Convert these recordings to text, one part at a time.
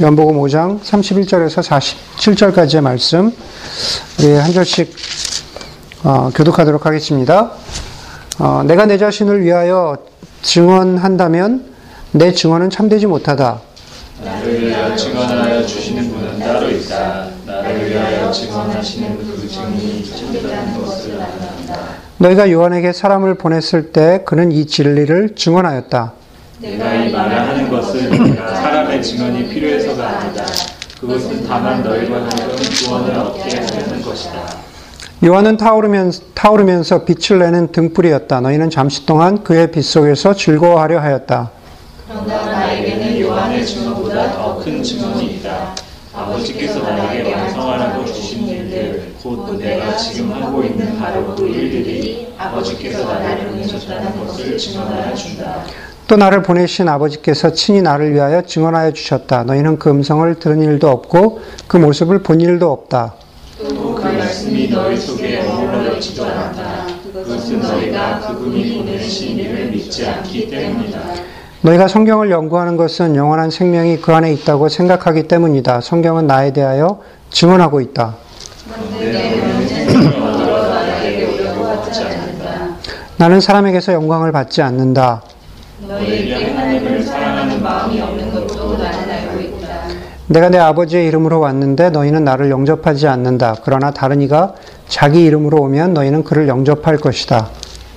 연복음 5장 31절에서 47절까지의 말씀 우리 한 절씩 어, 교독하도록 하겠습니다. 어, 내가 내 자신을 위하여 증언한다면 내 증언은 참되지 못하다. 나를 위하여 증언하여 주시는 분은 따로 있다. 나를 위하여 증언하시는 그 증이 참되다는 것을 안다. 너희가 요한에게 사람을 보냈을 때 그는 이 진리를 증언하였다. 내가 이 말을 하는 것은 내가 사람의 증언이 필요해서가 아니다. 그것은 다만 너희로 하여금 구원을 얻게 하려는 것이다. 요한은 타오르면서, 타오르면서 빛을 내는 등불이었다. 너희는 잠시 동안 그의 빛 속에서 즐거워하려 하였다. 그러나 나에게는 요한의 증언보다 더 큰 증언이 있다. 아버지께서 나에게 완성하라고 주신 일들, 곧 내가 지금 하고 있는 바로 그 일들이 아버지께서 나를 보내셨다는 것을 증언하여 준다. 또 나를 보내신 아버지께서 친히 나를 위하여 증언하여 주셨다. 너희는 그 음성을 들은 일도 없고 그 모습을 본 일도 없다. 또 그 말씀이 너희 속에 머물러있지도 않았다. 그것은 너희가 그분이 보내신 이를 믿지 않기 때문이다. 너희가 성경을 연구하는 것은 영원한 생명이 그 안에 있다고 생각하기 때문이다. 성경은 나에 대하여 증언하고 있다. 나는 사람에게서 영광을 받지 않는다. 너희에게 하나님을 사랑하는 마음이 없는 것도 나는 알고 있다. 내가 내 아버지의 이름으로 왔는데 너희는 나를 영접하지 않는다. 그러나 다른 이가 자기 이름으로 오면 너희는 그를 영접할 것이다.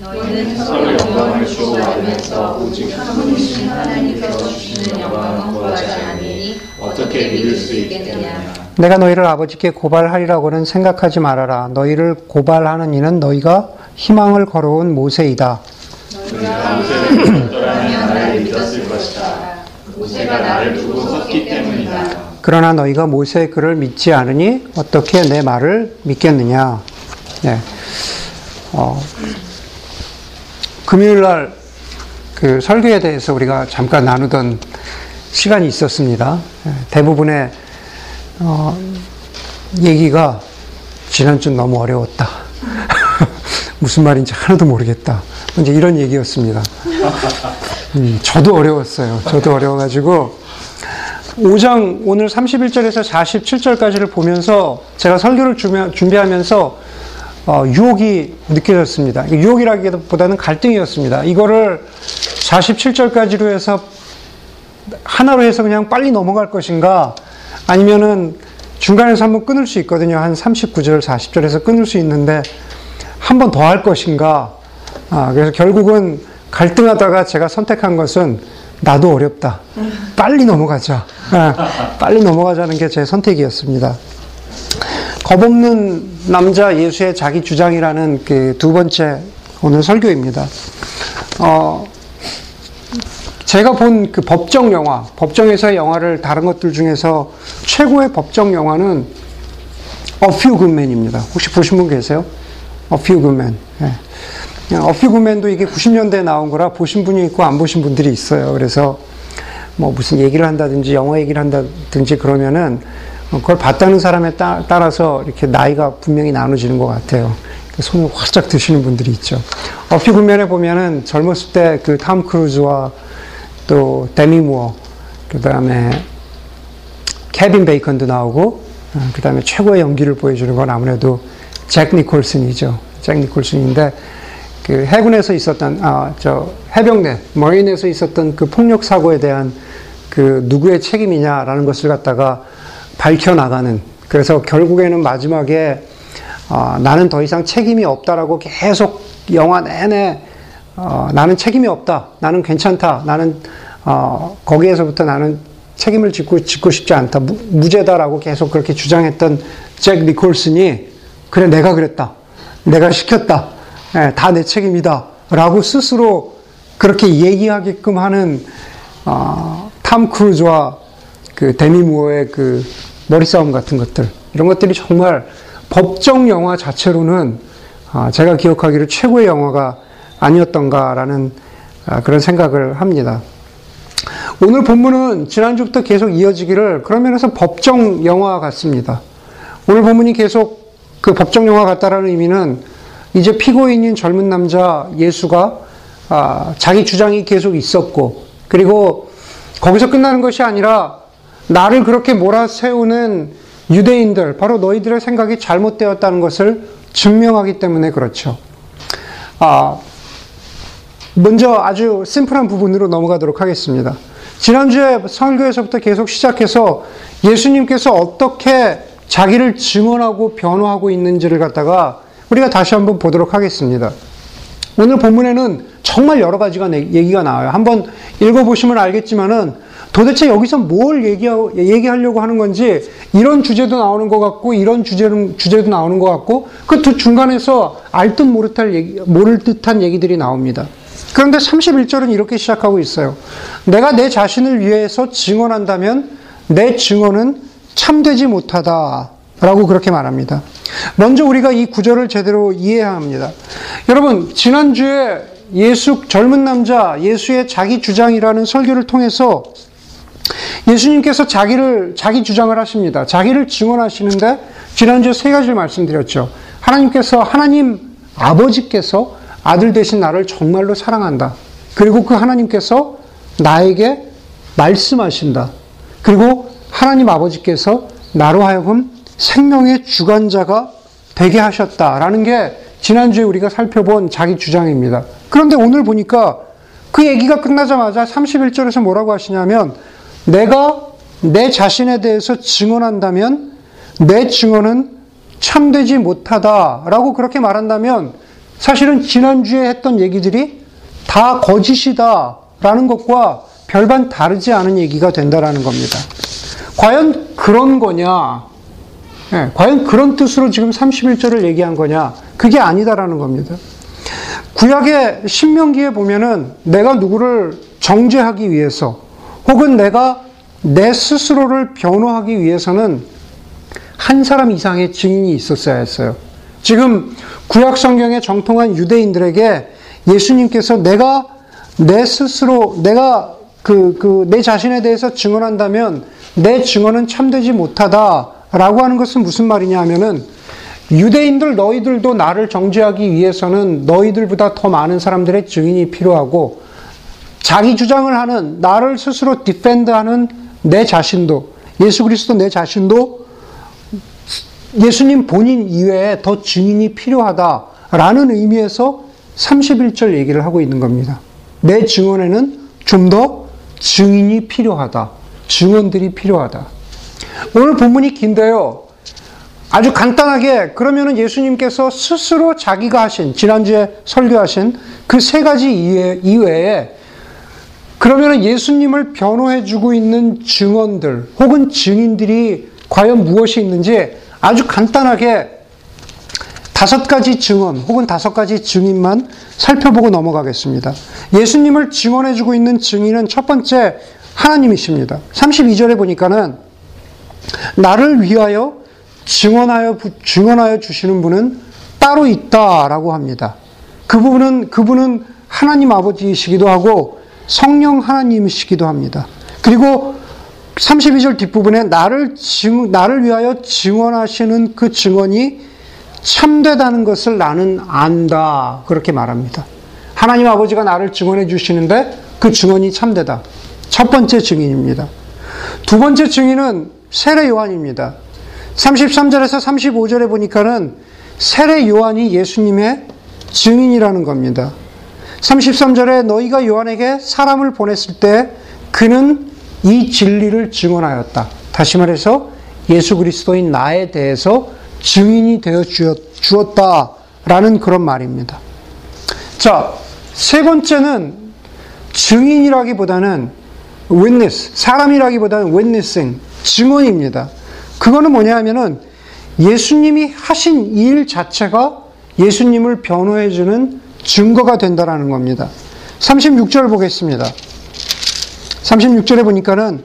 너희는 서로 영광을 주고받으면서 오직 한 분이신 하나님께서 주시는 영광을 구하지 않으니 어떻게 믿을 수 있겠느냐. 내가 너희를 아버지께 고발하리라고는 생각하지 말아라. 너희를 고발하는 이는 너희가 희망을 걸어온 모세이다. 너희가 모세를 믿었더라면 나를 믿었을 것이다. 모세가 나를 두고 섰기 때문이다. 그러나 너희가 모세의 글을 믿지 않으니 어떻게 내 말을 믿겠느냐. 네. 어, 금요일 날그 설교에 대해서 우리가 잠깐 나누던 시간이 있었습니다. 예, 대부분의 어, 얘기가 지난주 너무 어려웠다. 무슨 말인지 하나도 모르겠다. 이제 이런 얘기였습니다. 음, 저도 어려웠어요. 저도 어려워가지고 5장 오늘 31절에서 47절까지를 보면서 제가 설교를 준비하면서 어, 유혹이 느껴졌습니다. 유혹이라기보다는 갈등이었습니다. 이거를 47절까지로 해서 하나로 해서 그냥 빨리 넘어갈 것인가 아니면은 중간에서 한번 끊을 수 있거든요. 한 39절, 40절에서 끊을 수 있는데 한 번 더 할 것인가. 아, 그래서 결국은 갈등하다가 제가 선택한 것은 나도 어렵다. 빨리 넘어가자. 아, 빨리 넘어가자는 게 제 선택이었습니다. 겁없는 남자 예수의 자기 주장이라는 그 두 번째 오늘 설교입니다. 어, 제가 본 그 법정 영화, 법정에서의 영화를 다른 것들 중에서 최고의 법정 영화는 Good Men입니다. 혹시 보신 분 계세요? Few Good Men도 이게 90년대에 나온 거라 보신 분이 있고 안 보신 분들이 있어요. 그래서 뭐 무슨 얘기를 한다든지 영화 얘기를 한다든지 그러면은 그걸 봤다는 사람에 따, 라서 이렇게 나이가 분명히 나눠지는 것 같아요. 손을 활짝 드시는 분들이 있죠. 구면에 보면은 젊었을 때 그 탐 크루즈와 또 데미 무어, 그 다음에 케빈 베이컨도 나오고, 어, 그 다음에 최고의 연기를 보여주는 건 아무래도 잭 니콜슨이죠. 잭 니콜슨인데, 그 해군에서 있었던, 아, 저, 해병대, Marine에서 있었던 그 폭력 사고에 대한 그 누구의 책임이냐라는 것을 갖다가 밝혀 나가는, 그래서 결국에는 마지막에 어, 나는 더 이상 책임이 없다라고 계속 영화 내내 어, 나는 책임이 없다. 나는 괜찮다. 나는 어, 거기에서부터 나는 책임을 짓고 짓고 싶지 않다. 무, 죄다라고 계속 그렇게 주장했던 잭 니콜슨이 그래 내가 그랬다. 내가 시켰다. 예, 다내 책임이다. 라고 스스로 그렇게 얘기하게끔 하는 어, 탐 크루즈와 그 데미 무어의 그 머리 싸움 같은 것들 이런 것들이 정말 법정 영화 자체로는 아, 제가 기억하기로 최고의 영화가 아니었던가라는 아, 그런 생각을 합니다. 오늘 본문은 지난주부터 계속 이어지기를 그런 면에서 법정 영화 같습니다. 오늘 본문이 계속 그 법정 영화 같다라는 의미는 이제 피고인인 젊은 남자 예수가 아, 자기 주장이 계속 있었고 그리고 거기서 끝나는 것이 아니라 나를 그렇게 몰아세우는 유대인들, 바로 너희들의 생각이 잘못되었다는 것을 증명하기 때문에 그렇죠. 아, 먼저 아주 심플한 부분으로 넘어가도록 하겠습니다. 지난주에 설교에서부터 계속 시작해서 예수님께서 어떻게 자기를 증언하고 변호하고 있는지를 갖다가 우리가 다시 한번 보도록 하겠습니다. 오늘 본문에는 정말 여러 가지가 얘기가 나와요. 한번 읽어보시면 알겠지만은 도대체 여기서 뭘 얘기하 려고 하는 건지 이런 주제도 나오는 것 같고 이런 주제는, 주제도 나오는 것 같고 그 두 중간에서 알듯 모를 얘기, 모를 듯한 얘기들이 나옵니다. 그런데 31절은 이렇게 시작하고 있어요. 내가 내 자신을 위해서 증언한다면 내 증언은 참되지 못하다. 라고 그렇게 말합니다. 먼저 우리가 이 구절을 제대로 이해해야 합니다. 여러분, 지난주에 예수, 젊은 남자, 예수의 자기 주장이라는 설교를 통해서 예수님께서 자기를, 자기 주장을 하십니다. 자기를 증언하시는데, 지난주에 세 가지를 말씀드렸죠. 하나님께서, 하나님 아버지께서 아들 대신 나를 정말로 사랑한다. 그리고 그 하나님께서 나에게 말씀하신다. 그리고 하나님 아버지께서 나로 하여금 생명의 주관자가 되게 하셨다라는 게 지난주에 우리가 살펴본 자기 주장입니다. 그런데 오늘 보니까 그 얘기가 끝나자마자 31절에서 뭐라고 하시냐면 내가 내 자신에 대해서 증언한다면 내 증언은 참되지 못하다라고 그렇게 말한다면 사실은 지난주에 했던 얘기들이 다 거짓이다라는 것과 별반 다르지 않은 얘기가 된다라는 겁니다. 과연 그런 거냐? 네, 과연 그런 뜻으로 지금 31절을 얘기한 거냐? 그게 아니다라는 겁니다. 구약의 신명기에 보면은 내가 누구를 정죄하기 위해서 혹은 내가 내 스스로를 변호하기 위해서는 한 사람 이상의 증인이 있었어야 했어요. 지금 구약 성경의 정통한 유대인들에게 예수님께서 내가 내 스스로 내가 그 그 내 자신에 대해서 증언한다면 내 증언은 참되지 못하다. 라고 하는 것은 무슨 말이냐 하면은 유대인들 너희들도 나를 정죄하기 위해서는 너희들보다 더 많은 사람들의 증인이 필요하고 자기 주장을 하는 나를 스스로 디펜드하는 내 자신도 예수 그리스도 내 자신도 예수님 본인 이외에 더 증인이 필요하다라는 의미에서 31절 얘기를 하고 있는 겁니다. 내 증언에는 좀 더 증인이 필요하다. 증언들이 필요하다. 오늘 본문이 긴데요. 아주 간단하게 그러면은 예수님께서 스스로 자기가 하신 지난주에 설교하신 그 세 가지 이외, 이외에 그러면은 예수님을 변호해 주고 있는 증언들 혹은 증인들이 과연 무엇이 있는지 아주 간단하게 다섯 가지 증언 혹은 다섯 가지 증인만 살펴보고 넘어가겠습니다. 예수님을 증언해 주고 있는 증인은 첫 번째 하나님이십니다. 32절에 보니까는 나를 위하여 증언하여, 증언하여 주시는 분은 따로 있다라고 합니다. 그 부분은, 그분은 하나님 아버지이시기도 하고 성령 하나님이시기도 합니다. 그리고 32절 뒷부분에 나를 증, 나를 위하여 증언하시는 그 증언이 참되다는 것을 나는 안다. 그렇게 말합니다. 하나님 아버지가 나를 증언해 주시는데 그 증언이 참되다. 첫 번째 증인입니다. 두 번째 증인은 세례 요한입니다. 33절에서 35절에 보니까는 세례 요한이 예수님의 증인이라는 겁니다. 33절에 너희가 요한에게 사람을 보냈을 때 그는 이 진리를 증언하였다. 다시 말해서 예수 그리스도인 나에 대해서 증인이 되어 주었다 라는 그런 말입니다. 자, 세 번째는 증인이라기보다는 witness, 사람이라기보다는 witnessing, 증언입니다. 그거는 뭐냐 하면은 예수님이 하신 일 자체가 예수님을 변호해주는 증거가 된다라는 겁니다. 36절 보겠습니다. 36절에 보니까는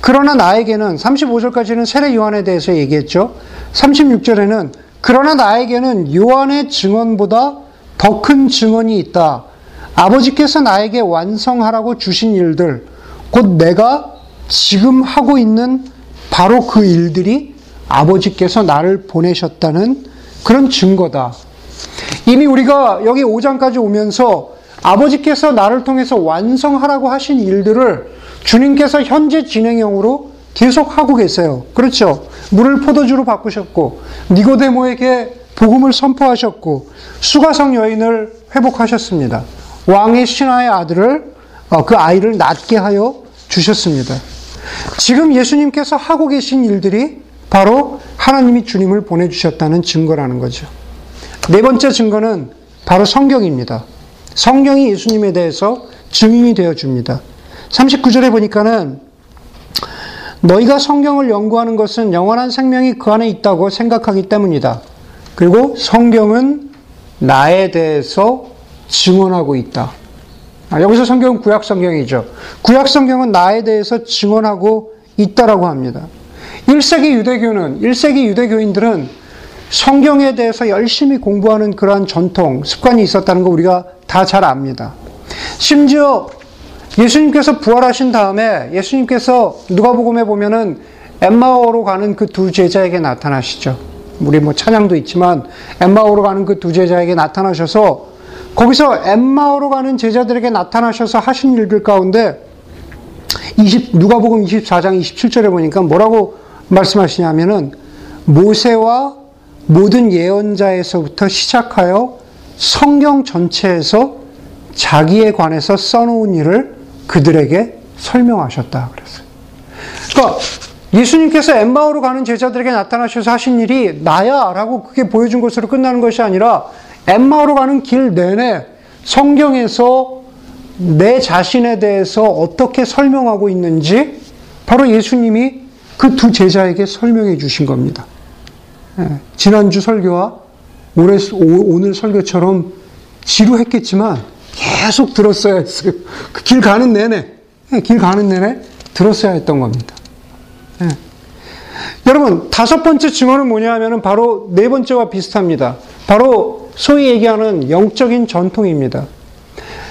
그러나 나에게는 35절까지는 세례 요한에 대해서 얘기했죠. 36절에는 그러나 나에게는 요한의 증언보다 더 큰 증언이 있다. 아버지께서 나에게 완성하라고 주신 일들, 곧 내가 지금 하고 있는 바로 그 일들이 아버지께서 나를 보내셨다는 그런 증거다. 이미 우리가 여기 5장까지 오면서 아버지께서 나를 통해서 완성하라고 하신 일들을 주님께서 현재 진행형으로 계속 하고 계세요. 그렇죠? 물을 포도주로 바꾸셨고 니고데모에게 복음을 선포하셨고 수가성 여인을 회복하셨습니다. 왕의 신하의 아들을 어, 그 아이를 낳게 하여 주셨습니다. 지금 예수님께서 하고 계신 일들이 바로 하나님이 주님을 보내주셨다는 증거라는 거죠. 네 번째 증거는 바로 성경입니다. 성경이 예수님에 대해서 증인이 되어 줍니다. 39절에 보니까는 너희가 성경을 연구하는 것은 영원한 생명이 그 안에 있다고 생각하기 때문이다. 그리고 성경은 나에 대해서 증언하고 있다. 아, 여기서 성경은 구약 성경이죠. 구약 성경은 나에 대해서 증언하고 있다라고 합니다. 1세기 유대교는 1세기 유대교인들은 성경에 대해서 열심히 공부하는 그러한 전통, 습관이 있었다는 거 우리가 다 잘 압니다. 심지어 예수님께서 부활하신 다음에 예수님께서 누가복음에 보면은 엠마오로 가는 그 두 제자에게 나타나시죠. 우리 뭐 찬양도 있지만 엠마오로 가는 그 두 제자에게 나타나셔서 거기서 엠마오로 가는 제자들에게 나타나셔서 하신 일들 가운데 20, 누가복음 24장 27절에 보니까 뭐라고 말씀하시냐면은 모세와 모든 예언자에서부터 시작하여 성경 전체에서 자기에 관해서 써놓은 일을 그들에게 설명하셨다 그랬어요. 그러니까 예수님께서 엠마오로 가는 제자들에게 나타나셔서 하신 일이 나야라고 그게 보여준 것으로 끝나는 것이 아니라 엠마오로 가는 길 내내 성경에서 내 자신에 대해서 어떻게 설명하고 있는지 바로 예수님이 그 두 제자에게 설명해 주신 겁니다. 예, 지난주 설교와 오늘 설교처럼 지루했겠지만 계속 들었어야 했어요. 그 길 가는 내내, 예, 길 가는 내내 들었어야 했던 겁니다. 예. 여러분, 다섯 번째 증언은 뭐냐 하면 바로 네 번째와 비슷합니다. 바로 소위 얘기하는 영적인 전통입니다.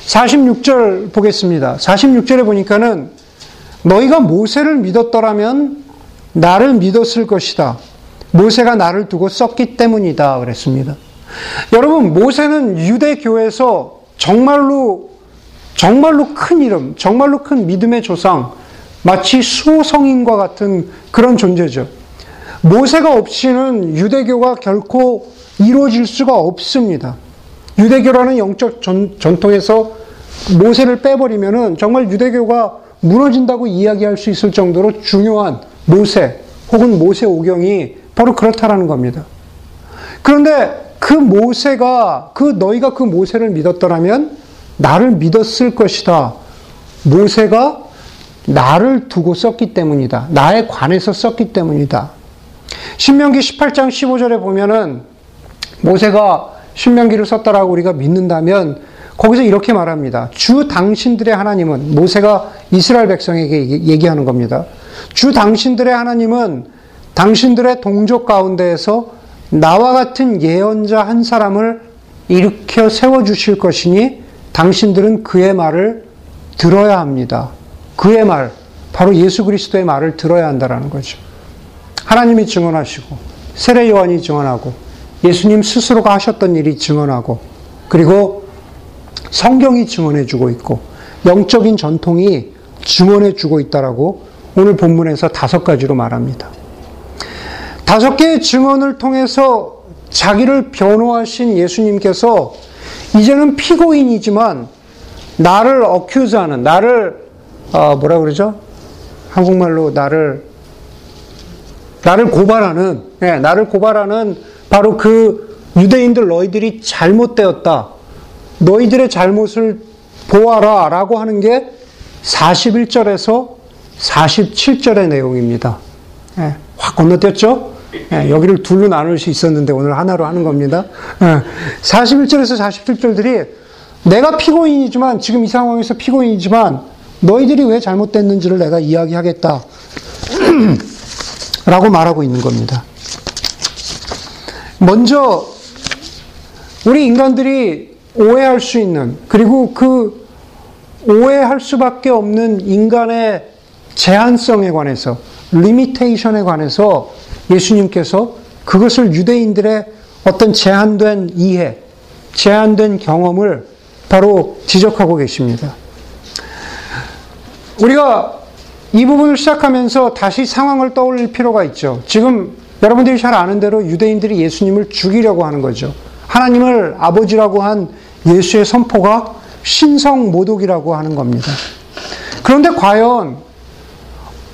46절 보겠습니다. 46절에 보니까는 너희가 모세를 믿었더라면 나를 믿었을 것이다. 모세가 나를 두고 썼기 때문이다. 그랬습니다. 여러분, 모세는 유대교에서 정말로, 정말로 큰 이름, 정말로 큰 믿음의 조상, 마치 수호성인과 같은 그런 존재죠. 모세가 없이는 유대교가 결코 이루어질 수가 없습니다. 유대교라는 영적 전, 전통에서 모세를 빼버리면은 정말 유대교가 무너진다고 이야기할 수 있을 정도로 중요한 모세 혹은 모세 오경이 바로 그렇다라는 겁니다. 그런데 그 모세가 그 너희가 그 모세를 믿었더라면 나를 믿었을 것이다. 모세가 나를 두고 썼기 때문이다. 나에 관해서 썼기 때문이다. 신명기 18장 15절에 보면은 모세가 신명기를 썼다라고 우리가 믿는다면 거기서 이렇게 말합니다. 주 당신들의 하나님은 모세가 이스라엘 백성에게 얘기하는 겁니다. 주 당신들의 하나님은 당신들의 동족 가운데에서 나와 같은 예언자 한 사람을 일으켜 세워 주실 것이니 당신들은 그의 말을 들어야 합니다. 그의 말, 바로 예수 그리스도의 말을 들어야 한다라는 거죠. 하나님이 증언하시고 세례 요한이 증언하고 예수님 스스로가 하셨던 일이 증언하고 그리고 성경이 증언해 주고 있고 영적인 전통이 증언해 주고 있다라고 오늘 본문에서 다섯 가지로 말합니다. 다섯 개의 증언을 통해서 자기를 변호하신 예수님께서 이제는 피고인이지만 나를 어큐즈하는 나를 어, 뭐라 그러죠? 한국말로 나를 나를 고발하는 네, 나를 고발하는 바로 그 유대인들 너희들이 잘못되었다. 너희들의 잘못을 보아라 라고 하는 게 41절에서 47절의 내용입니다. 네, 확 건너뛰었죠? 네, 여기를 둘로 나눌 수 있었는데 오늘 하나로 하는 겁니다. 네, 41절에서 47절들이 내가 피고인이지만 지금 이 상황에서 피고인이지만 너희들이 왜 잘못됐는지를 내가 이야기하겠다. 라고 말하고 있는 겁니다. 먼저, 우리 인간들이 오해할 수 있는, 그리고 그 오해할 수밖에 없는 인간의 제한성에 관해서, 리미테이션에 관해서 예수님께서 그것을 유대인들의 어떤 제한된 이해, 제한된 경험을 바로 지적하고 계십니다. 우리가 이 부분을 시작하면서 다시 상황을 떠올릴 필요가 있죠. 지금 여러분들이 잘 아는 대로 유대인들이 예수님을 죽이려고 하는 거죠. 하나님을 아버지라고 한 예수의 선포가 신성 모독이라고 하는 겁니다. 그런데 과연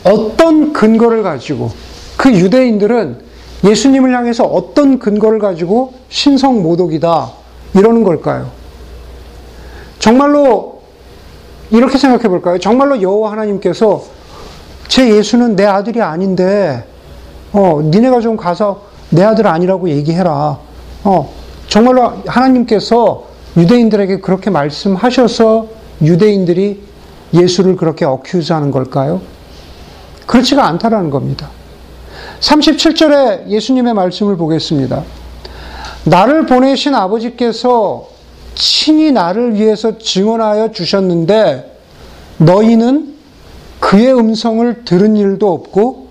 어떤 근거를 가지고 그 유대인들은 예수님을 향해서 어떤 근거를 가지고 신성 모독이다 이러는 걸까요? 정말로 이렇게 생각해 볼까요? 정말로 여호와 하나님께서 제 예수는 내 아들이 아닌데 어 니네가 좀 가서 내 아들 아니라고 얘기해라. 어 정말로 하나님께서 유대인들에게 그렇게 말씀하셔서 유대인들이 예수를 그렇게 어큐즈하는 걸까요? 그렇지가 않다라는 겁니다. 37절에 예수님의 말씀을 보겠습니다. 나를 보내신 아버지께서 친히 나를 위해서 증언하여 주셨는데 너희는 그의 음성을 들은 일도 없고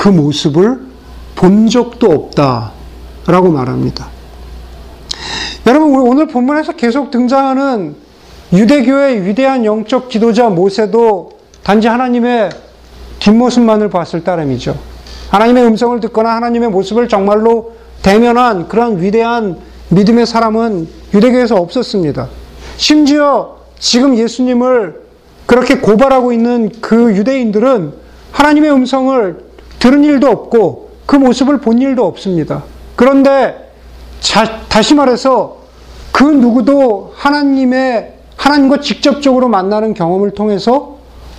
그 모습을 본 적도 없다. 라고 말합니다. 여러분, 오늘 본문에서 계속 등장하는 유대교의 위대한 영적 지도자 모세도 단지 하나님의 뒷모습만을 봤을 따름이죠. 하나님의 음성을 듣거나 하나님의 모습을 정말로 대면한 그런 위대한 믿음의 사람은 유대교에서 없었습니다. 심지어 지금 예수님을 그렇게 고발하고 있는 그 유대인들은 하나님의 음성을 들은 일도 없고 그 모습을 본 일도 없습니다. 그런데 자, 다시 말해서 그 누구도 하나님의 하나님과 직접적으로 만나는 경험을 통해서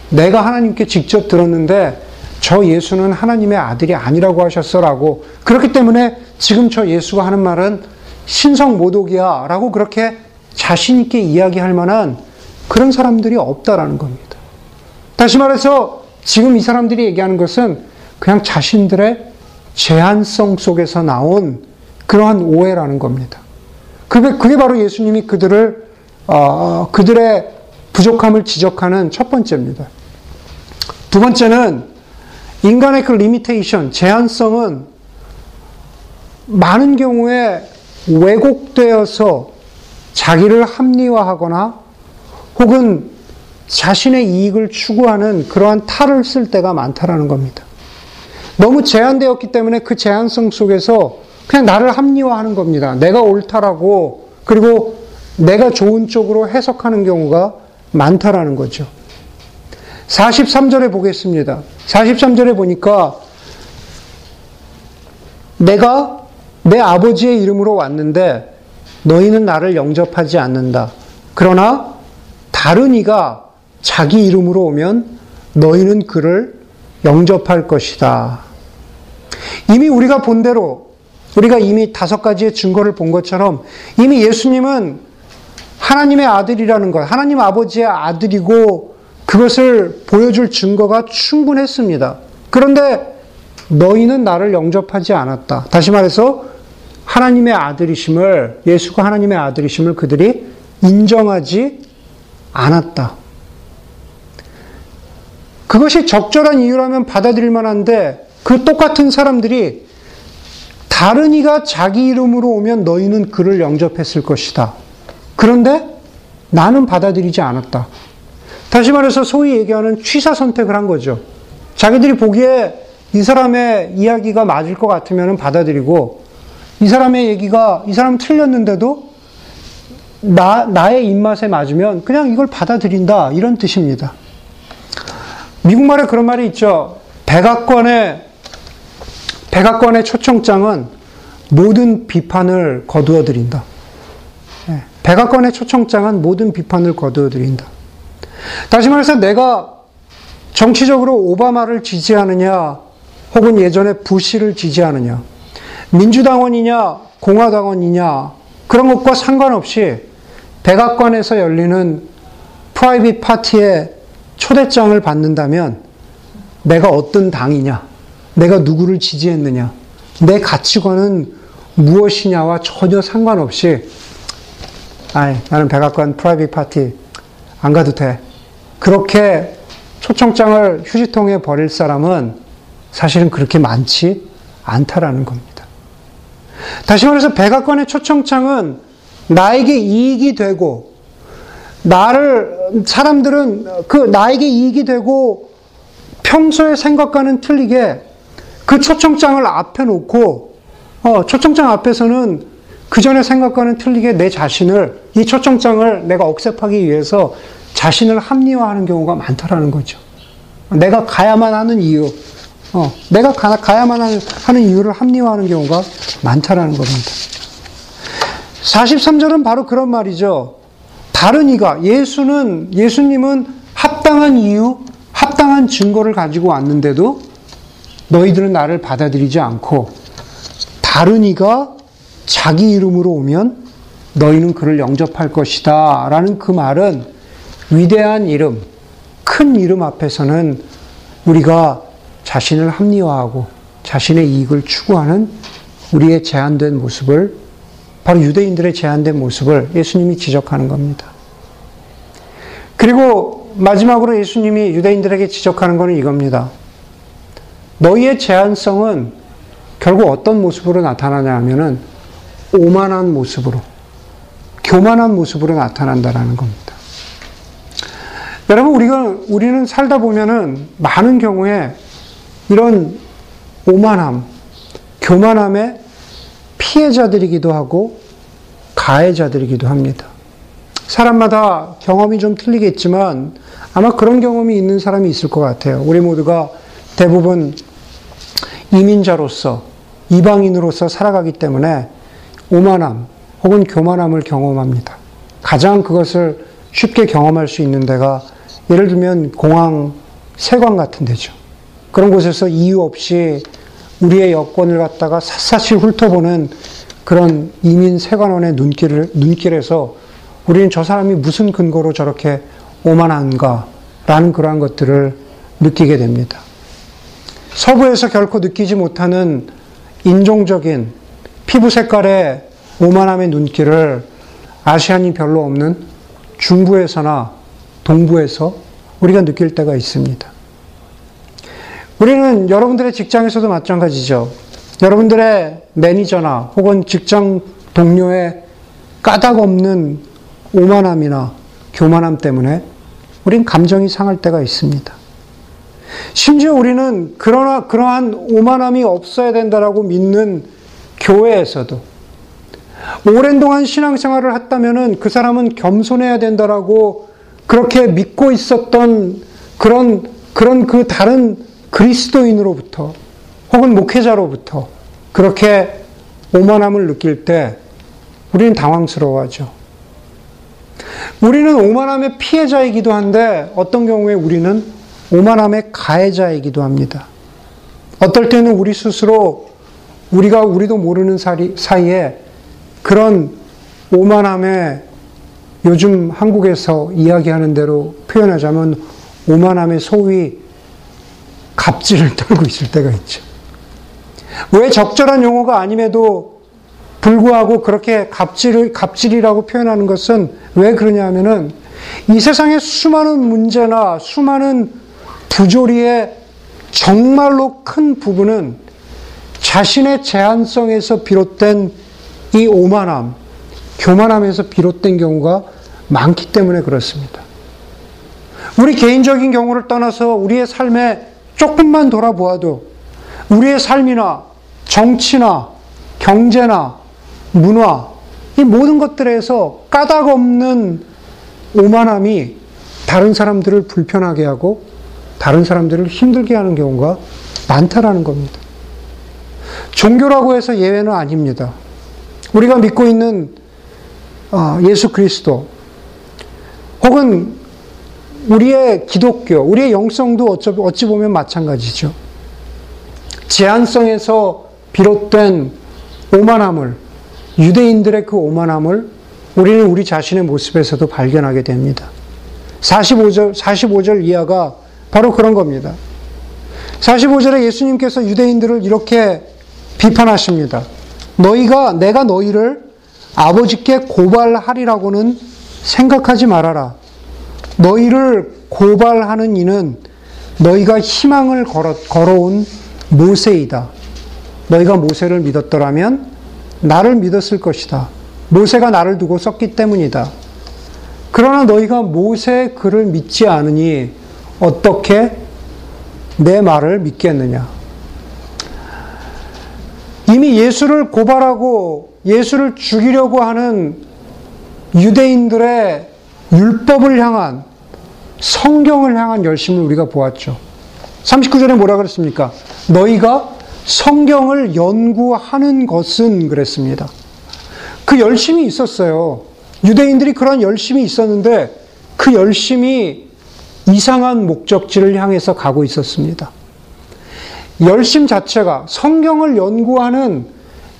내가 하나님께 직접 들었는데 저 예수는 하나님의 아들이 아니라고 하셨어라고 그렇기 때문에 지금 저 예수가 하는 말은 신성 모독이야 라고 그렇게 자신 있게 이야기할 만한 그런 사람들이 없다라는 겁니다. 다시 말해서 지금 이 사람들이 얘기하는 것은 그냥 자신들의 제한성 속에서 나온 그러한 오해라는 겁니다. 그게, 그게 바로 예수님이 그들을, 어, 그들의 부족함을 지적하는 첫 번째입니다. 두 번째는 인간의 그 limitation, 제한성은 많은 경우에 왜곡되어서 자기를 합리화하거나 혹은 자신의 이익을 추구하는 그러한 탈을 쓸 때가 많다라는 겁니다. 너무 제한되었기 때문에 그 제한성 속에서 그냥 나를 합리화하는 겁니다. 내가 옳다라고 그리고 내가 좋은 쪽으로 해석하는 경우가 많다라는 거죠. 43절에 보겠습니다. 43절에 보니까 내가 내 아버지의 이름으로 왔는데 너희는 나를 영접하지 않는다. 그러나 다른 이가 자기 이름으로 오면 너희는 그를 영접할 것이다. 이미 우리가 본 대로 우리가 이미 다섯 가지의 증거를 본 것처럼 이미 예수님은 하나님의 아들이라는 것, 하나님 아버지의 아들이고 그것을 보여줄 증거가 충분했습니다. 그런데 너희는 나를 영접하지 않았다. 다시 말해서 하나님의 아들이심을, 예수가 하나님의 아들이심을 그들이 인정하지 않았다. 그것이 적절한 이유라면 받아들일 만한데 그 똑같은 사람들이 다른 이가 자기 이름으로 오면 너희는 그를 영접했을 것이다. 그런데 나는 받아들이지 않았다. 다시 말해서 소위 얘기하는 취사 선택을 한 거죠. 자기들이 보기에 이 사람의 이야기가 맞을 것 같으면 받아들이고 이 사람의 얘기가 이 사람 틀렸는데도 나, 나의 입맛에 맞으면 그냥 이걸 받아들인다. 이런 뜻입니다. 미국말에 그런 말이 있죠. 백악관의, 백악관의 초청장은 모든 비판을 거두어 드린다. 예, 백악관의 초청장은 모든 비판을 거두어 드린다. 다시 말해서 내가 정치적으로 오바마를 지지하느냐, 혹은 예전에 부시를 지지하느냐, 민주당원이냐, 공화당원이냐, 그런 것과 상관없이 백악관에서 열리는 private 파티에 초대장을 받는다면 내가 어떤 당이냐, 내가 누구를 지지했느냐, 내 가치관은 무엇이냐와 전혀 상관없이, 아이, 나는 백악관 private 파티 안 가도 돼. 그렇게 초청장을 휴지통에 버릴 사람은 사실은 그렇게 많지 않다라는 겁니다. 다시 말해서 백악관의 초청장은 나에게 이익이 되고 나를 사람들은 그 나에게 이익이 되고 평소의 생각과는 틀리게 그 초청장을 앞에 놓고 어, 초청장 앞에서는 그 전에 생각과는 틀리게 내 자신을 이 초청장을 내가 억셉하기 위해서 자신을 합리화하는 경우가 많다라는 거죠. 내가 가야만 하는 이유, 어, 내가 가, 가 야만 하는 이유를 합리화하는 경우가 많다라는 겁니다. 43절은 바로 그런 말이죠. 다른 이가 예수는 예수님은 합당한 이유, 합당한 증거를 가지고 왔는데도 너희들은 나를 받아들이지 않고 다른 이가 자기 이름으로 오면 너희는 그를 영접할 것이다. 라는 그 말은 위대한 이름, 큰 이름 앞에서는 우리가 자신을 합리화하고 자신의 이익을 추구하는 우리의 제한된 모습을 바로 유대인들의 제한된 모습을 예수님이 지적하는 겁니다. 그리고 마지막으로 예수님이 유대인들에게 지적하는 것은 이겁니다. 너희의 제한성은 결국 어떤 모습으로 나타나냐 하면은 오만한 모습으로, 교만한 모습으로 나타난다라는 겁니다. 여러분, 우리가, 우리는 살다 보면은 많은 경우에 이런 오만함, 교만함의 피해자들이기도 하고 가해자들이기도 합니다. 사람마다 경험이 좀 틀리겠지만 아마 그런 경험이 있는 사람이 있을 것 같아요. 우리 모두가 대부분 이민자로서 이방인으로서 살아가기 때문에 오만함 혹은 교만함을 경험합니다. 가장 그것을 쉽게 경험할 수 있는 데가 예를 들면 공항 세관 같은 데죠. 그런 곳에서 이유 없이 우리의 여권을 갖다가 샅샅이 훑어보는 그런 이민 세관원의 눈길을, 눈길에서 우리는 저 사람이 무슨 근거로 저렇게 오만한가 라는 그러한 것들을 느끼게 됩니다. 서부에서 결코 느끼지 못하는 인종적인 피부 색깔의 오만함의 눈길을 아시안이 별로 없는 중부에서나 동부에서 우리가 느낄 때가 있습니다. 우리는 여러분들의 직장에서도 마찬가지죠. 여러분들의 매니저나 혹은 직장 동료의 까닭 없는 오만함이나 교만함 때문에 우린 감정이 상할 때가 있습니다. 심지어 우리는 그러나 그러한 오만함이 없어야 된다라고 믿는 교회에서도 오랜 동안 신앙생활을 했다면은 그 사람은 겸손해야 된다라고 그렇게 믿고 있었던 그런 그런 그 다른 그리스도인으로부터 혹은 목회자로부터 그렇게 오만함을 느낄 때 우리는 당황스러워하죠. 우리는 오만함의 피해자이기도 한데 어떤 경우에 우리는 오만함의 가해자이기도 합니다. 어떨 때는 우리 스스로 우리가 우리도 모르는 사이에 그런 오만함의 요즘 한국에서 이야기하는 대로 표현하자면 오만함의 소위 갑질을 떨고 있을 때가 있죠. 왜 적절한 용어가 아님에도 불구하고 그렇게 갑질을, 갑질이라고 표현하는 것은 왜 그러냐 하면은 이 세상의 수많은 문제나 수많은 부조리의 정말로 큰 부분은 자신의 제한성에서 비롯된 이 오만함, 교만함에서 비롯된 경우가 많기 때문에 그렇습니다. 우리 개인적인 경우를 떠나서 우리의 삶에 조금만 돌아보아도 우리의 삶이나 정치나 경제나 문화, 이 모든 것들에서 까닭 없는 오만함이 다른 사람들을 불편하게 하고 다른 사람들을 힘들게 하는 경우가 많다라는 겁니다. 종교라고 해서 예외는 아닙니다. 우리가 믿고 있는 아, 예수 그리스도 혹은 우리의 기독교, 우리의 영성도 어찌 보면 마찬가지죠. 제한성에서 비롯된 오만함을, 유대인들의 그 오만함을 우리는 우리 자신의 모습에서도 발견하게 됩니다. 45절, 45절 이하가 바로 그런 겁니다. 45절에 예수님께서 유대인들을 이렇게 비판하십니다. 너희가, 내가 너희를 아버지께 고발하리라고는 생각하지 말아라. 너희를 고발하는 이는 너희가 희망을 걸어, 걸어온 모세이다. 너희가 모세를 믿었더라면 나를 믿었을 것이다. 모세가 나를 두고 썼기 때문이다. 그러나 너희가 모세의 글을 믿지 않으니 어떻게 내 말을 믿겠느냐? 이미 예수를 고발하고 예수를 죽이려고 하는 유대인들의 율법을 향한 성경을 향한 열심을 우리가 보았죠. 39절에 뭐라 그랬습니까? 너희가 성경을 연구하는 것은 그랬습니다. 그 열심이 있었어요. 유대인들이 그런 열심이 있었는데 그 열심이 이상한 목적지를 향해서 가고 있었습니다. 열심 자체가 성경을 연구하는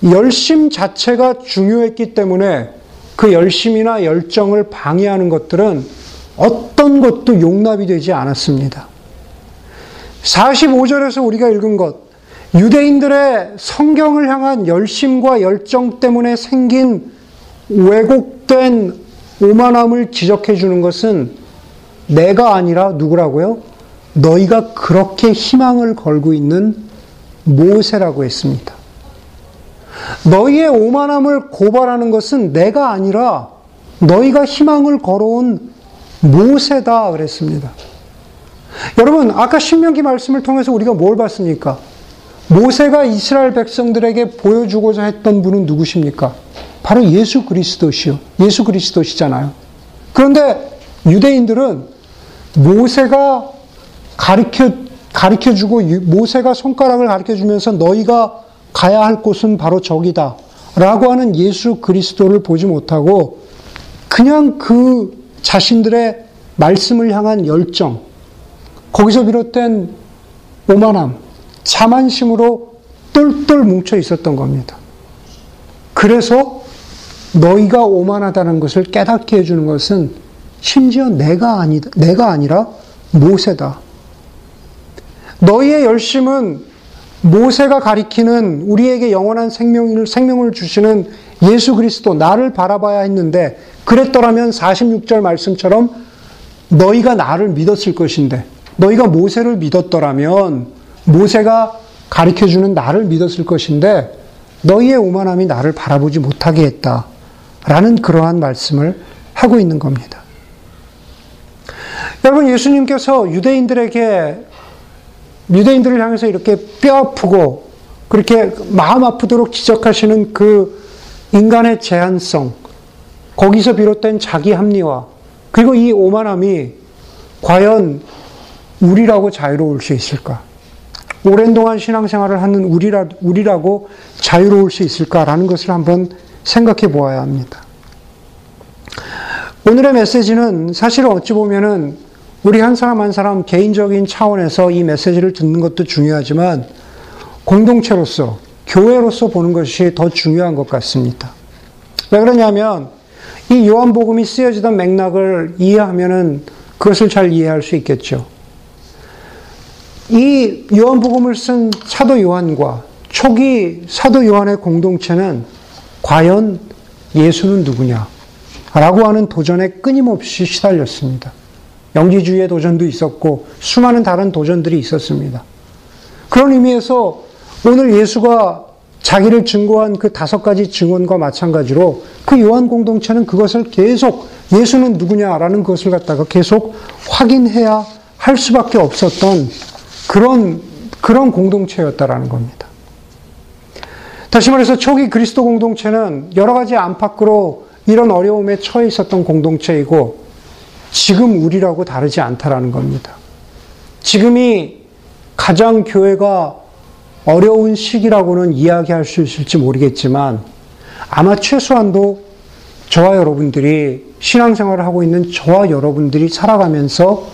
열심 자체가 중요했기 때문에 그 열심이나 열정을 방해하는 것들은 어떤 것도 용납이 되지 않았습니다. 45절에서 우리가 읽은 것, 유대인들의 성경을 향한 열심과 열정 때문에 생긴 왜곡된 오만함을 지적해 주는 것은 내가 아니라 누구라고요? 너희가 그렇게 희망을 걸고 있는 모세라고 했습니다. 너희의 오만함을 고발하는 것은 내가 아니라 너희가 희망을 걸어온 모세다 그랬습니다. 여러분, 아까 신명기 말씀을 통해서 우리가 뭘 봤습니까? 모세가 이스라엘 백성들에게 보여주고자 했던 분은 누구십니까? 바로 예수 그리스도시요. 예수 그리스도시잖아요. 그런데 유대인들은 모세가 가르쳐 가르쳐 주고 모세가 손가락을 가르쳐 주면서 너희가 가야 할 곳은 바로 저기다. 라고 하는 예수 그리스도를 보지 못하고 그냥 그 자신들의 말씀을 향한 열정, 거기서 비롯된 오만함, 자만심으로 똘똘 뭉쳐 있었던 겁니다. 그래서 너희가 오만하다는 것을 깨닫게 해주는 것은 심지어 내가 아니다, 내가 아니라 모세다. 너희의 열심은 모세가 가리키는 우리에게 영원한 생명을, 생명을 주시는 예수 그리스도, 나를 바라봐야 했는데, 그랬더라면 46절 말씀처럼 너희가 나를 믿었을 것인데, 너희가 모세를 믿었더라면, 모세가 가르쳐 주는 나를 믿었을 것인데, 너희의 오만함이 나를 바라보지 못하게 했다. 라는 그러한 말씀을 하고 있는 겁니다. 여러분, 예수님께서 유대인들에게, 유대인들을 향해서 이렇게 뼈 아프고, 그렇게 마음 아프도록 지적하시는 그 인간의 제한성, 거기서 비롯된 자기 합리화, 그리고 이 오만함이 과연 우리라고 자유로울 수 있을까? 오랜 동안 신앙생활을 하는 우리라, 우리라고 자유로울 수 있을까라는 것을 한번 생각해 보아야 합니다. 오늘의 메시지는 사실 어찌 보면은 우리 한 사람 한 사람 개인적인 차원에서 이 메시지를 듣는 것도 중요하지만 공동체로서, 교회로서 보는 것이 더 중요한 것 같습니다. 왜 그러냐면 이 요한복음이 쓰여지던 맥락을 이해하면은 그것을 잘 이해할 수 있겠죠. 이 요한복음을 쓴 사도 요한과 초기 사도 요한의 공동체는 과연 예수는 누구냐? 라고 하는 도전에 끊임없이 시달렸습니다. 영지주의의 도전도 있었고, 수많은 다른 도전들이 있었습니다. 그런 의미에서 오늘 예수가 자기를 증거한 그 다섯 가지 증언과 마찬가지로 그 요한 공동체는 그것을 계속 예수는 누구냐라는 것을 갖다가 계속 확인해야 할 수밖에 없었던 그런, 그런 공동체였다라는 겁니다. 다시 말해서 초기 그리스도 공동체는 여러 가지 안팎으로 이런 어려움에 처해 있었던 공동체이고 지금 우리라고 다르지 않다라는 겁니다. 지금이 가장 교회가 어려운 시기라고는 이야기할 수 있을지 모르겠지만 아마 최소한도 저와 여러분들이 신앙생활을 하고 있는 저와 여러분들이 살아가면서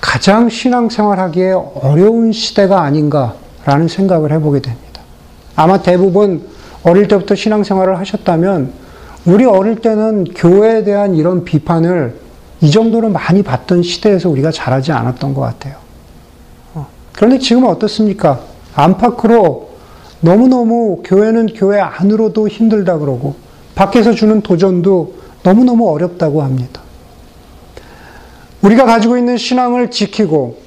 가장 신앙생활하기에 어려운 시대가 아닌가라는 생각을 해보게 됩니다. 아마 대부분 어릴 때부터 신앙생활을 하셨다면 우리 어릴 때는 교회에 대한 이런 비판을 이 정도로 많이 받던 시대에서 우리가 잘하지 않았던 것 같아요. 어. 그런데 지금은 어떻습니까? 안팎으로 너무너무 교회는 교회 안으로도 힘들다 그러고 밖에서 주는 도전도 너무너무 어렵다고 합니다. 우리가 가지고 있는 신앙을 지키고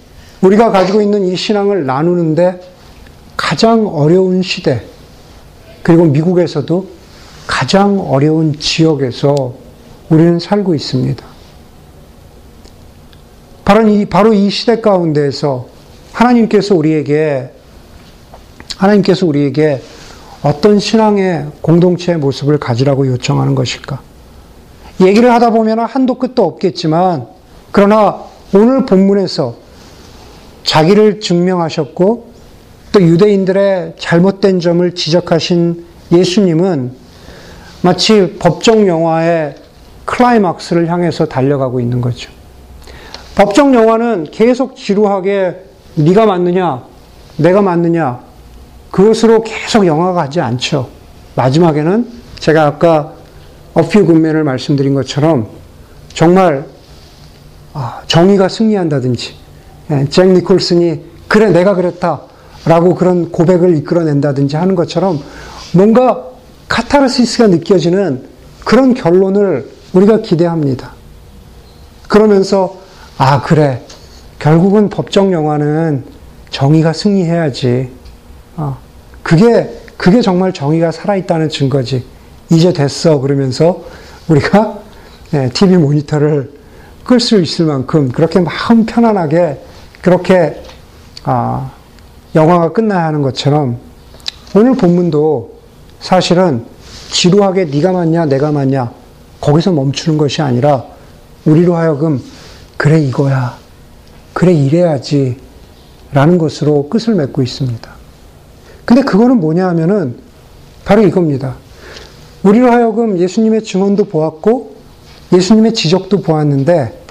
우리가 가지고 있는 이 신앙을 나누는데 가장 어려운 시대, 그리고 미국에서도 가장 어려운 지역에서 우리는 살고 있습니다. 바로 이, 바로 이 시대 가운데에서 하나님께서 우리에게 하나님께서 우리에게 어떤 신앙의 공동체의 모습을 가지라고 요청하는 것일까? 얘기를 하다 보면 한도 끝도 없겠지만, 그러나 오늘 본문에서 자기를 증명하셨고, 또 유대인들의 잘못된 점을 지적하신 예수님은 마치 법정 영화의 클라이막스를 향해서 달려가고 있는 거죠. 법정 영화는 계속 지루하게 네가 맞느냐, 내가 맞느냐, 그것으로 계속 영화가 가지 않죠. 마지막에는 제가 아까 어퓨 군면을 말씀드린 것처럼 정말 아, 정의가 승리한다든지 예, 잭 니콜슨이 그래 내가 그랬다 라고 그런 고백을 이끌어낸다든지 하는 것처럼 뭔가 카타르시스가 느껴지는 그런 결론을 우리가 기대합니다. 그러면서 아 그래 결국은 법정 영화는 정의가 승리해야지. 어, 그게 그게 정말 정의가 살아있다는 증거지. 이제 됐어 그러면서 우리가 TV 예, 모니터를 끌 수 있을 만큼 그렇게 마음 편안하게 그렇게 아, 영화가 끝나야 하는 것처럼 오늘 본문도 사실은 지루하게 네가 맞냐 내가 맞냐 거기서 멈추는 것이 아니라 우리로 하여금 그래 이거야 그래 이래야지 라는 것으로 끝을 맺고 있습니다. 근데 그거는 뭐냐 하면은 바로 이겁니다. 우리로 하여금 예수님의 증언도 보았고 예수님의 지적도 보았는데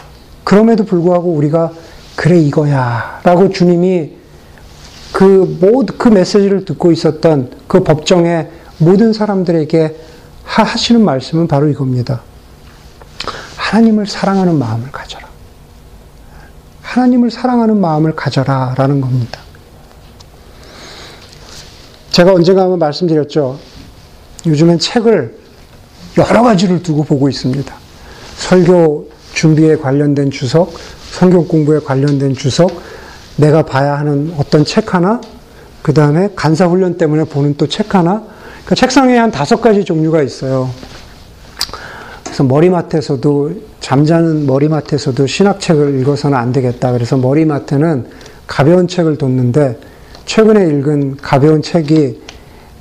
그럼에도 불구하고 우리가 그래 이거야 라고 주님이 그 모든 그 메시지를 듣고 있었던 그 법정의 모든 사람들에게 하시는 말씀은 바로 이겁니다. 하나님을 사랑하는 마음을 가져라. 하나님을 사랑하는 마음을 가져라 라는 겁니다. 제가 언젠가 한번 말씀드렸죠. 요즘엔 책을 여러 가지를 두고 보고 있습니다. 설교 준비에 관련된 주석, 성경 공부에 관련된 주석, 내가 봐야 하는 어떤 책 하나, 그 다음에 간사훈련 때문에 보는 또 책 하나, 그 책상에 한 다섯 가지 종류가 있어요. 그래서 머리맡에서도, 잠자는 머리맡에서도 신학책을 읽어서는 안 되겠다. 그래서 머리맡에는 가벼운 책을 뒀는데, 최근에 읽은 가벼운 책이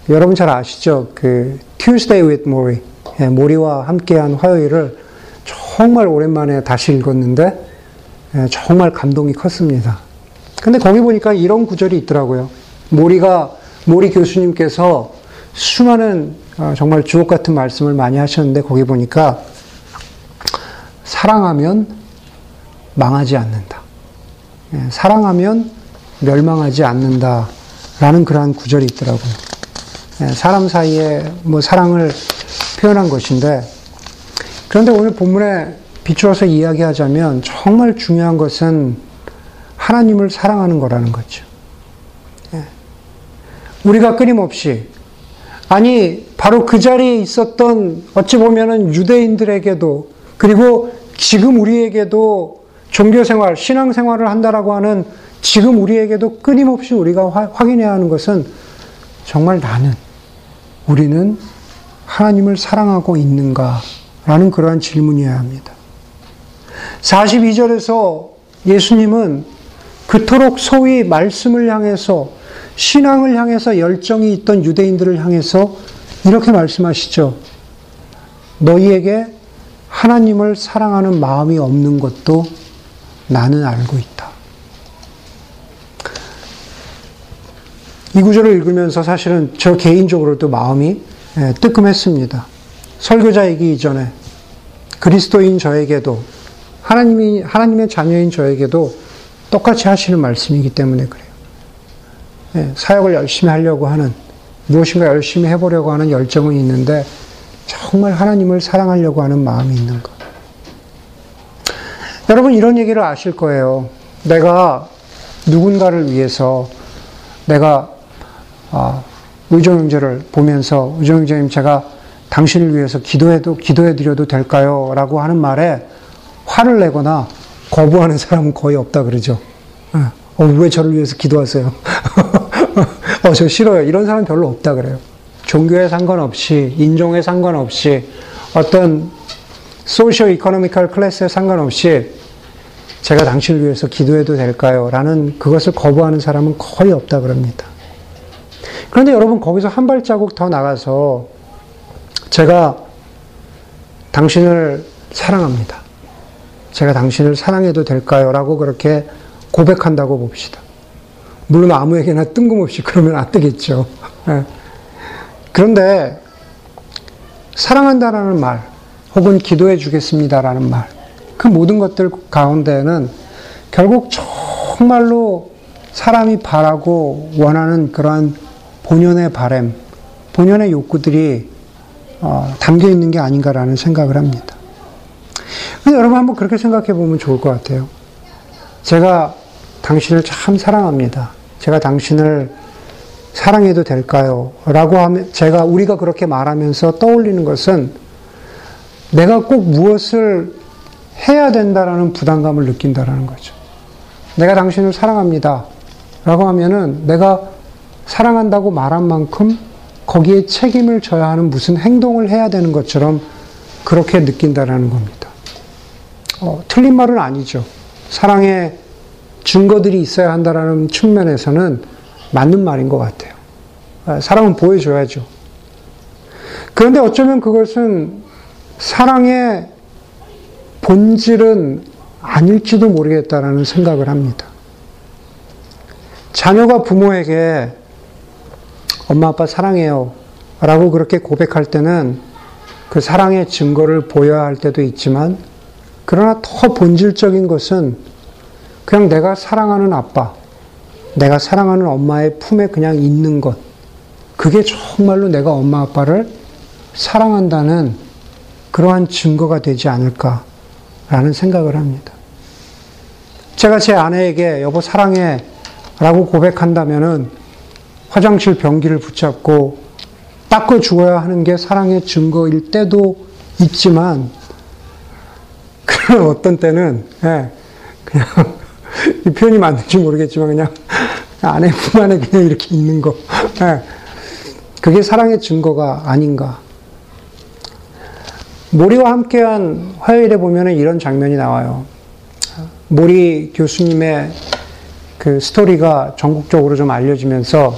여러분 잘 아시죠? 그 Tuesday with Mori, 예, 모리와 함께한 화요일을 정말 오랜만에 다시 읽었는데 예, 정말 감동이 컸습니다. 근데 거기 보니까 이런 구절이 있더라고요. 모리가 모리 교수님께서 수많은 어, 정말 주옥 같은 말씀을 많이 하셨는데 거기 보니까 사랑하면 망하지 않는다. 예, 사랑하면 멸망하지 않는다 라는 그러한 구절이 있더라고요. 예, 사람 사이에 뭐 사랑을 표현한 것인데 그런데 오늘 본문에 비추어서 이야기하자면 정말 중요한 것은 하나님을 사랑하는 거라는 거죠. 예. 우리가 끊임없이 아니 바로 그 자리에 있었던 어찌 보면은 유대인들에게도 그리고 지금 우리에게도 종교 생활, 신앙 생활을 한다라고 하는 지금 우리에게도 끊임없이 우리가 확인해야 하는 것은 정말 나는 우리는 하나님을 사랑하고 있는가? 라는 그러한 질문이어야 합니다. 42절에서 예수님은 그토록 소위 말씀을 향해서 신앙을 향해서 열정이 있던 유대인들을 향해서 이렇게 말씀하시죠. 너희에게 하나님을 사랑하는 마음이 없는 것도 나는 알고 있다. 이 구절을 읽으면서 사실은 저 개인적으로도 마음이 예, 뜨끔했습니다. 설교자이기 이전에 그리스도인 저에게도 하나님이 하나님의 자녀인 저에게도 똑같이 하시는 말씀이기 때문에 그래요. 예, 사역을 열심히 하려고 하는 무엇인가 열심히 해보려고 하는 열정은 있는데 정말 하나님을 사랑하려고 하는 마음이 있는 것. 여러분 이런 얘기를 아실 거예요. 내가 누군가를 위해서 내가 아, 의정 형제를 보면서 의정 형제님 제가 당신을 위해서 기도해도 기도해 드려도 될까요? 라고 하는 말에 화를 내거나 거부하는 사람은 거의 없다 그러죠. 어, 어왜 저를 위해서 기도하세요? 어, 저 싫어요. 이런 사람 별로 없다 그래요. 종교에 상관없이, 인종에 상관없이, 어떤 소시오 이코노미컬 클래스에 상관없이 제가 당신을 위해서 기도해도 될까요? 라는 그것을 거부하는 사람은 거의 없다 그럽니다. 그런데 여러분, 거기서 한 발자국 더 나가서 제가 당신을 사랑합니다. 제가 당신을 사랑해도 될까요? 라고 그렇게 고백한다고 봅시다. 물론 아무에게나 뜬금없이 그러면 안 되겠죠. 예. 그런데 사랑한다라는 말, 혹은 기도해 주겠습니다라는 말, 그 모든 것들 가운데는 결국 정말로 사람이 바라고 원하는 그러한 본연의 바램, 본연의 욕구들이 어, 담겨 있는 게 아닌가라는 생각을 합니다. 근데 여러분 한번 그렇게 생각해 보면 좋을 것 같아요. 제가 당신을 참 사랑합니다. 제가 당신을 사랑해도 될까요? 라고 하면, 제가, 우리가 그렇게 말하면서 떠올리는 것은 내가 꼭 무엇을 해야 된다라는 부담감을 느낀다라는 거죠. 내가 당신을 사랑합니다. 라고 하면은 내가 사랑한다고 말한 만큼 거기에 책임을 져야 하는 무슨 행동을 해야 되는 것처럼 그렇게 느낀다라는 겁니다. 어, 틀린 말은 아니죠. 사랑의 증거들이 있어야 한다라는 측면에서는 맞는 말인 것 같아요. 아, 사랑은 보여줘야죠. 그런데 어쩌면 그것은 사랑의 본질은 아닐지도 모르겠다라는 생각을 합니다. 자녀가 부모에게 엄마 아빠 사랑해요 라고 그렇게 고백할 때는 그 사랑의 증거를 보여야 할 때도 있지만 그러나 더 본질적인 것은 그냥 내가 사랑하는 아빠, 내가 사랑하는 엄마의 품에 그냥 있는 것. 그게 정말로 내가 엄마 아빠를 사랑한다는 그러한 증거가 되지 않을까라는 생각을 합니다. 제가 제 아내에게 여보 사랑해 라고 고백한다면은 화장실 변기를 붙잡고 닦아 주어야 하는 게 사랑의 증거일 때도 있지만 그런 어떤 때는 예, 그냥 이 표현이 맞는지 모르겠지만 그냥 아내 품 안에 그냥 이렇게 있는 거. 예. 그게 사랑의 증거가 아닌가. 모리와 함께한 화요일에 보면 이런 장면이 나와요. 모리 교수님의 그 스토리가 전국적으로 좀 알려지면서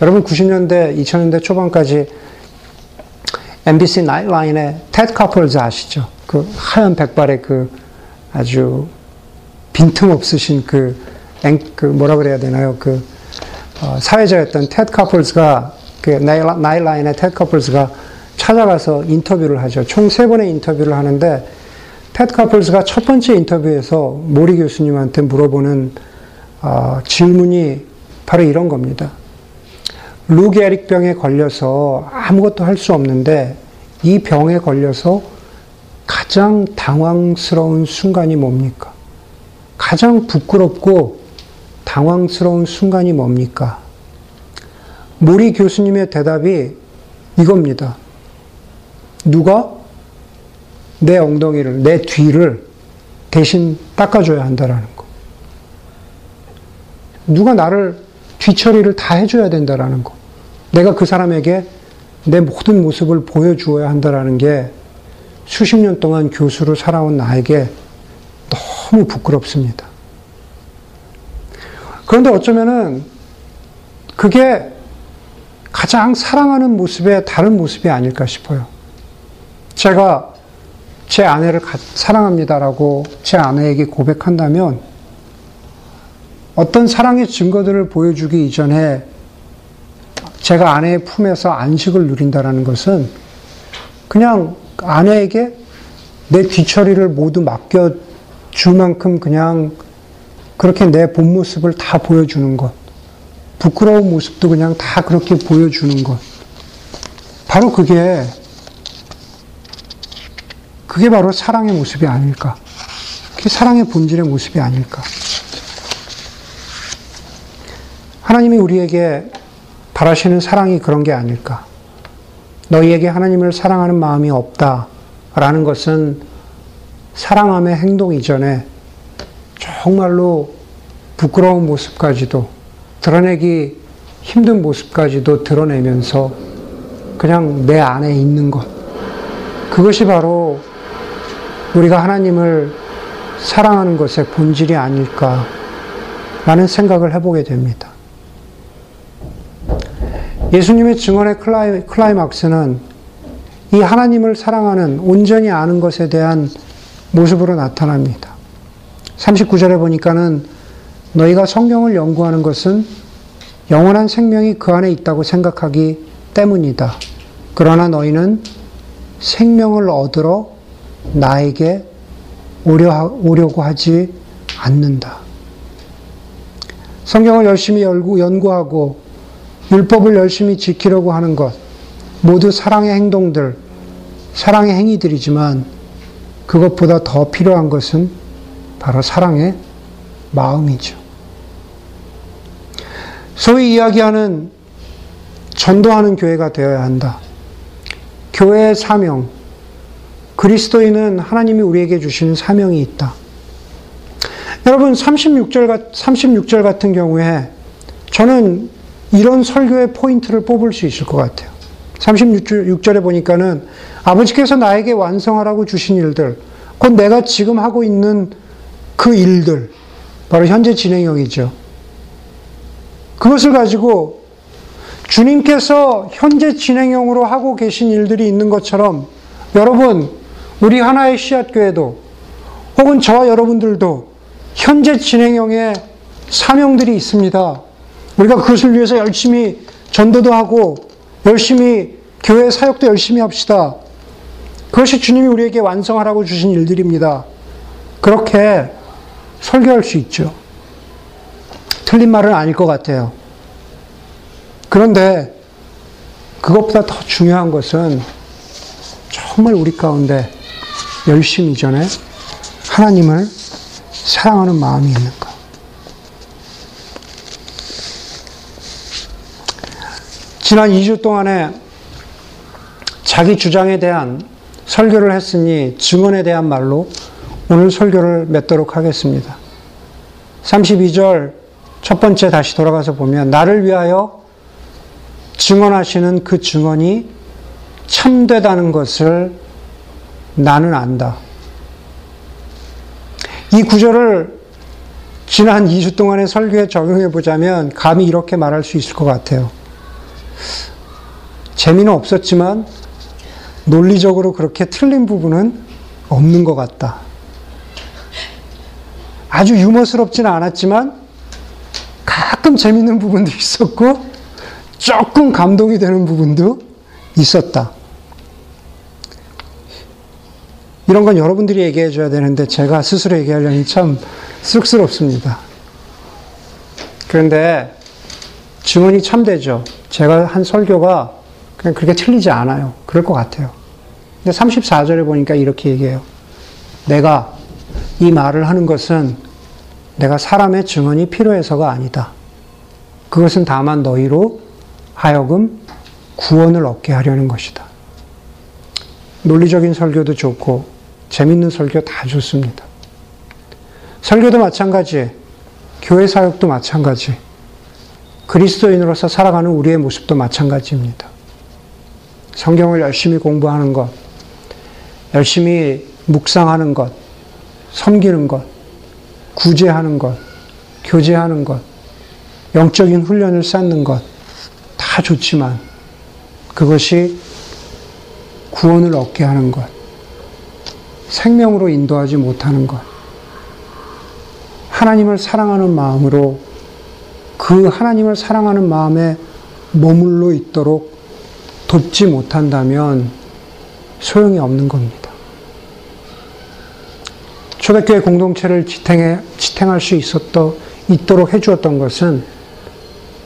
여러분 90년대, 2000년대 초반까지 MBC 나이트라인의 테드 카플즈 아시죠? 그 하얀 백발의 그 아주 빈틈없으신 그, 앵, 그 뭐라 그래야 되나요? 그 어, 사회자였던 테드 카플스가 그 Nightline의 테드 카플스가 찾아가서 인터뷰를 하죠. 총 세 번의 인터뷰를 하는데 테드 카플스가 첫 번째 인터뷰에서 모리 교수님한테 물어보는 어, 질문이 바로 이런 겁니다. 루게릭 병에 걸려서 아무것도 할 수 없는데 이 병에 걸려서 가장 당황스러운 순간이 뭡니까? 가장 부끄럽고 당황스러운 순간이 뭡니까? 모리 교수님의 대답이 이겁니다. 누가 내 엉덩이를, 내 뒤를 대신 닦아줘야 한다라는 거. 누가 나를 뒤처리를 다 해줘야 된다라는 거. 내가 그 사람에게 내 모든 모습을 보여주어야 한다라는 게 수십 년 동안 교수로 살아온 나에게 너무 부끄럽습니다. 그런데 어쩌면은 그게 가장 사랑하는 모습의 다른 모습이 아닐까 싶어요. 제가 제 아내를 사랑합니다라고 제 아내에게 고백한다면 어떤 사랑의 증거들을 보여주기 이전에 제가 아내의 품에서 안식을 누린다라는 것은 그냥 아내에게 내 뒤처리를 모두 맡겨 줄 만큼 그냥 그렇게 내 본 모습을 다 보여주는 것. 부끄러운 모습도 그냥 다 그렇게 보여주는 것. 바로 그게, 그게 바로 사랑의 모습이 아닐까. 그게 사랑의 본질의 모습이 아닐까. 하나님이 우리에게 바라시는 사랑이 그런 게 아닐까. 너희에게 하나님을 사랑하는 마음이 없다. 라는 것은 사랑함의 행동 이전에 정말로 부끄러운 모습까지도 드러내기 힘든 모습까지도 드러내면서 그냥 내 안에 있는 것. 그것이 바로 우리가 하나님을 사랑하는 것의 본질이 아닐까라는 생각을 해보게 됩니다. 예수님의 증언의 클라이, 클라이막스는 이 하나님을 사랑하는 온전히 아는 것에 대한 모습으로 나타납니다. 39절에 보니까는 너희가 성경을 연구하는 것은 영원한 생명이 그 안에 있다고 생각하기 때문이다. 그러나 너희는 생명을 얻으러 나에게 오려고 하지 않는다. 성경을 열심히 연구하고 율법을 열심히 지키려고 하는 것, 모두 사랑의 행동들, 사랑의 행위들이지만 그것보다 더 필요한 것은 바로 사랑의 마음이죠. 소위 이야기하는 전도하는 교회가 되어야 한다. 교회의 사명, 그리스도인은 하나님이 우리에게 주시는 사명이 있다. 여러분, 36절, 36절 같은 경우에 저는 이런 설교의 포인트를 뽑을 수 있을 것 같아요. 36절에 보니까는 아버지께서 나에게 완성하라고 주신 일들, 곧 내가 지금 하고 있는 그 일들, 바로 현재 진행형이죠. 그것을 가지고 주님께서 현재 진행형으로 하고 계신 일들이 있는 것처럼 여러분, 우리 하나의 씨앗교회도 혹은 저와 여러분들도 현재 진행형의 사명들이 있습니다. 우리가 그것을 위해서 열심히 전도도 하고 열심히 교회 사역도 열심히 합시다. 그것이 주님이 우리에게 완성하라고 주신 일들입니다. 그렇게 설교할 수 있죠. 틀린 말은 아닐 것 같아요. 그런데 그것보다 더 중요한 것은 정말 우리 가운데 열심히 전에 하나님을 사랑하는 마음이 있는가. 지난 2주 동안에 자기 주장에 대한 설교를 했으니 증언에 대한 말로 오늘 설교를 맺도록 하겠습니다. 32절 첫 번째 다시 돌아가서 보면 나를 위하여 증언하시는 그 증언이 참되다는 것을 나는 안다. 이 구절을 지난 2주 동안의 설교에 적용해 보자면 감히 이렇게 말할 수 있을 것 같아요. 재미는 없었지만 논리적으로 그렇게 틀린 부분은 없는 것 같다. 아주 유머스럽지는 않았지만 가끔 재밌는 부분도 있었고 조금 감동이 되는 부분도 있었다. 이런 건 여러분들이 얘기해 줘야 되는데 제가 스스로 얘기하려니 참 쑥스럽습니다. 그런데 증언이 참되죠. 제가 한 설교가 그냥 그렇게 틀리지 않아요. 그럴 것 같아요. 근데 34절에 보니까 이렇게 얘기해요. 내가 이 말을 하는 것은 내가 사람의 증언이 필요해서가 아니다. 그것은 다만 너희로 하여금 구원을 얻게 하려는 것이다. 논리적인 설교도 좋고 재밌는 설교 다 좋습니다. 설교도 마찬가지, 교회 사역도 마찬가지, 그리스도인으로서 살아가는 우리의 모습도 마찬가지입니다. 성경을 열심히 공부하는 것, 열심히 묵상하는 것, 섬기는 것, 구제하는 것, 교제하는 것, 영적인 훈련을 쌓는 것, 다 좋지만 그것이 구원을 얻게 하는 것, 생명으로 인도하지 못하는 것, 하나님을 사랑하는 마음으로 그 하나님을 사랑하는 마음에 머물러 있도록 돕지 못한다면 소용이 없는 겁니다. 초대교회 공동체를 지탱해, 지탱할 수 있었던, 있도록 해주었던 것은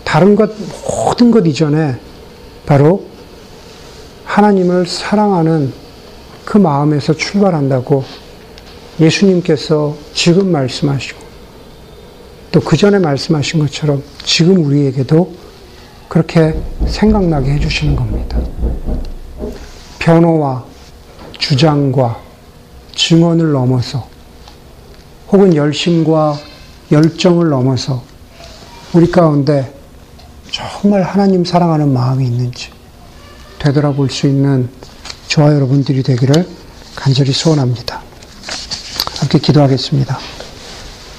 다른 것, 모든 것 이전에 바로 하나님을 사랑하는 그 마음에서 출발한다고 예수님께서 지금 말씀하시고 또 그 전에 말씀하신 것처럼 지금 우리에게도 그렇게 생각나게 해주시는 겁니다. 변호와 주장과 증언을 넘어서 혹은 열심과 열정을 넘어서 우리 가운데 정말 하나님 사랑하는 마음이 있는지 되돌아볼 수 있는 저와 여러분들이 되기를 간절히 소원합니다. 그렇게 기도하겠습니다.